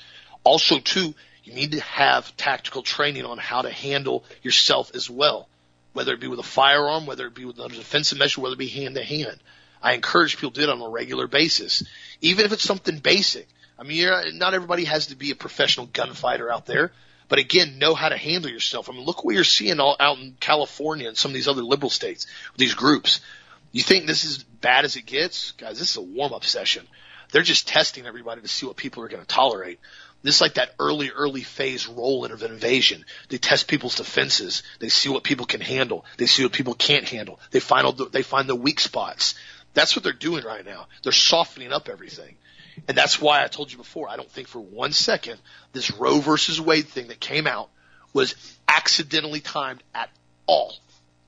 Speaker 1: Also, too, you need to have tactical training on how to handle yourself as well, whether it be with a firearm, whether it be with another defensive measure, whether it be hand to hand. I encourage people to do it on a regular basis, even if it's something basic. I mean, not everybody has to be a professional gunfighter out there. But again, know how to handle yourself. I mean, look what you're seeing all out in California and some of these other liberal states these groups. You think this is bad as it gets? Guys, this is a warm up session. They're just testing everybody to see what people are going to tolerate. This is like that early, early phase roll in of an invasion. They test people's defenses. They see what people can handle. They see what people can't handle. They find the, they find the weak spots. That's what they're doing right now. They're softening up everything. And that's why I told you before, I don't think for one second this Roe versus Wade thing that came out was accidentally timed at all.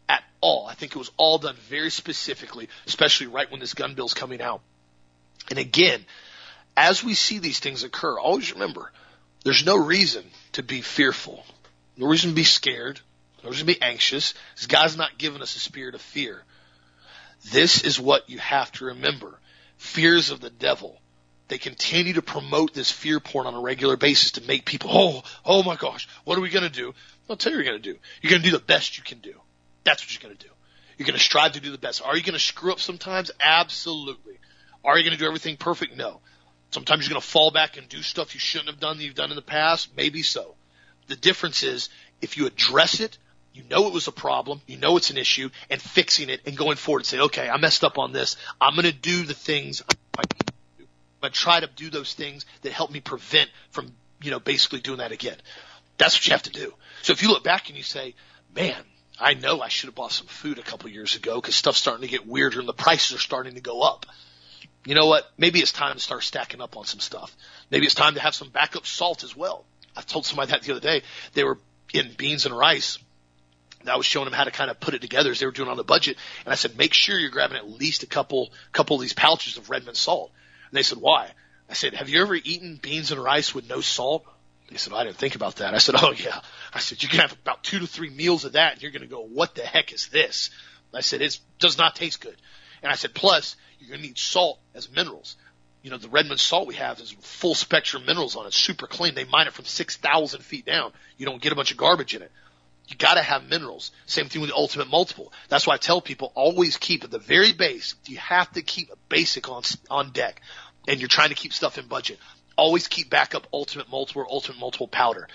Speaker 1: At all. I think it was all done very specifically, especially right when this gun bill's coming out. And again, as we see these things occur, always remember, there's no reason to be fearful. No reason to be scared. No reason to be anxious. God's not given us a spirit of fear. This is what you have to remember. Fears of the devil they continue to promote this fear porn on a regular basis to make people, oh, oh my gosh, what are we going to do? I'll tell you what you're going to do. You're going to do the best you can do. That's what you're going to do. You're going to strive to do the best. Are you going to screw up sometimes? Absolutely. Are you going to do everything perfect? No. Sometimes you're going to fall back and do stuff you shouldn't have done that you've done in the past. Maybe so. The difference is if you address it, you know it was a problem, you know it's an issue, and fixing it and going forward and say, okay, I messed up on this. I'm going to do the things I need but try to do those things that help me prevent from, you know, basically doing that again. That's what you have to do. So if you look back and you say, man, I know I should have bought some food a couple years ago because stuff's starting to get weirder and the prices are starting to go up. You know what? Maybe it's time to start stacking up on some stuff. Maybe it's time to have some backup salt as well. I told somebody that the other day. They were in beans and rice. And I was showing them how to kind of put it together as they were doing on the budget. And I said, make sure you're grabbing at least a couple, couple of these pouches of Redmond salt and they said, why? I said, have you ever eaten beans and rice with no salt? They said, I didn't think about that. I said, oh yeah. I said, you can have about two to three meals of that and you're going to go, what the heck is this? I said, it does not taste good. And I said, plus you're going to need salt as minerals. You know, the Redmond salt we have is full spectrum minerals on it, super clean. They mine it from 6,000 feet down. You don't get a bunch of garbage in it. You gotta have minerals. Same thing with the ultimate multiple. That's why I tell people always keep at the very base, you have to keep a basic on, on deck. and you're trying to keep stuff in budget, always keep backup ultimate multiple or ultimate multiple powder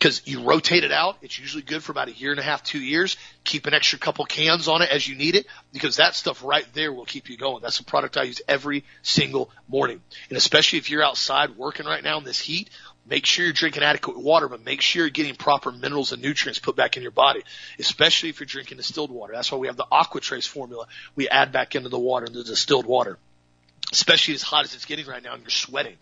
Speaker 1: because you rotate it out. It's usually good for about a year and a half, two years. Keep an extra couple cans on it as you need it because that stuff right there will keep you going. That's a product I use every single morning. And especially if you're outside working right now in this heat, make sure you're drinking adequate water, but make sure you're getting proper minerals and nutrients put back in your body, especially if you're drinking distilled water. That's why we have the AquaTrace formula we add back into the water, the distilled water especially as hot as it's getting right now and you're sweating.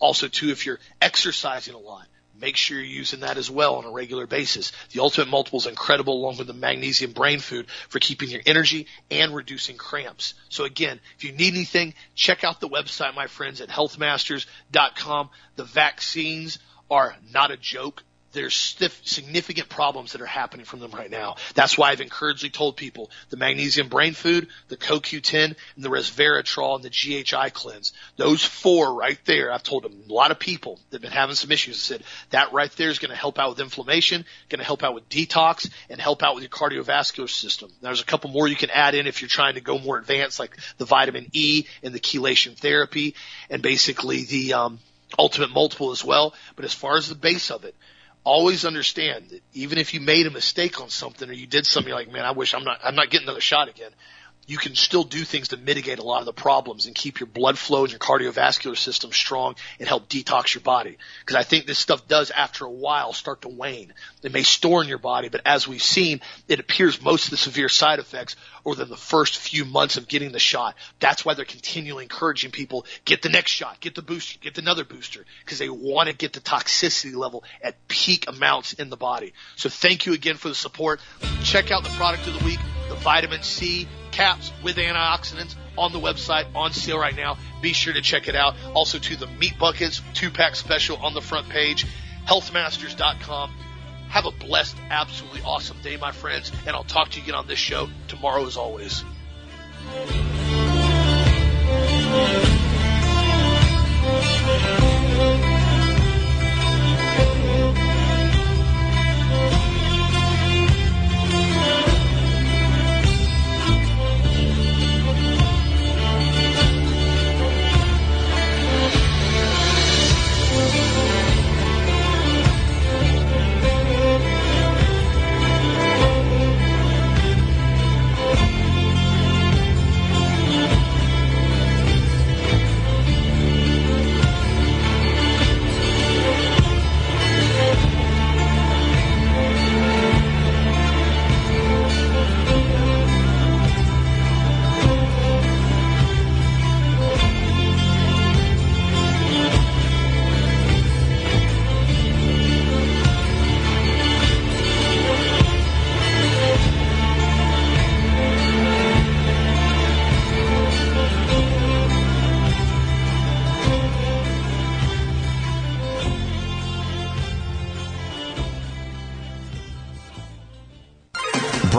Speaker 1: Also too, if you're exercising a lot, make sure you're using that as well on a regular basis. The Ultimate Multiple is incredible along with the magnesium brain food for keeping your energy and reducing cramps. So again, if you need anything, check out the website, my friends, at healthmasters.com. The vaccines are not a joke there's significant problems that are happening from them right now. That's why I've encouragedly told people the magnesium brain food, the CoQ10, and the resveratrol and the GHI cleanse. Those four right there, I've told a lot of people that have been having some issues. Said that right there is going to help out with inflammation, going to help out with detox, and help out with your cardiovascular system. There's a couple more you can add in if you're trying to go more advanced, like the vitamin E and the chelation therapy, and basically the um, ultimate multiple as well. But as far as the base of it, always understand that even if you made a mistake on something or you did something like, man, I wish I'm not, I'm not getting another shot again you can still do things to mitigate a lot of the problems and keep your blood flow and your cardiovascular system strong and help detox your body. Because I think this stuff does, after a while, start to wane. It may store in your body, but as we've seen, it appears most of the severe side effects are within the first few months of getting the shot. That's why they're continually encouraging people, get the next shot, get the booster, get another booster, because they want to get the toxicity level at peak amounts in the body. So thank you again for the support. Check out the product of the week, the vitamin C caps with antioxidants on the website on sale right now. Be sure to check it out. Also to the meat buckets two pack special on the front page, healthmasters.com. Have a blessed, absolutely awesome day, my friends, and I'll talk to you again on this show tomorrow as always.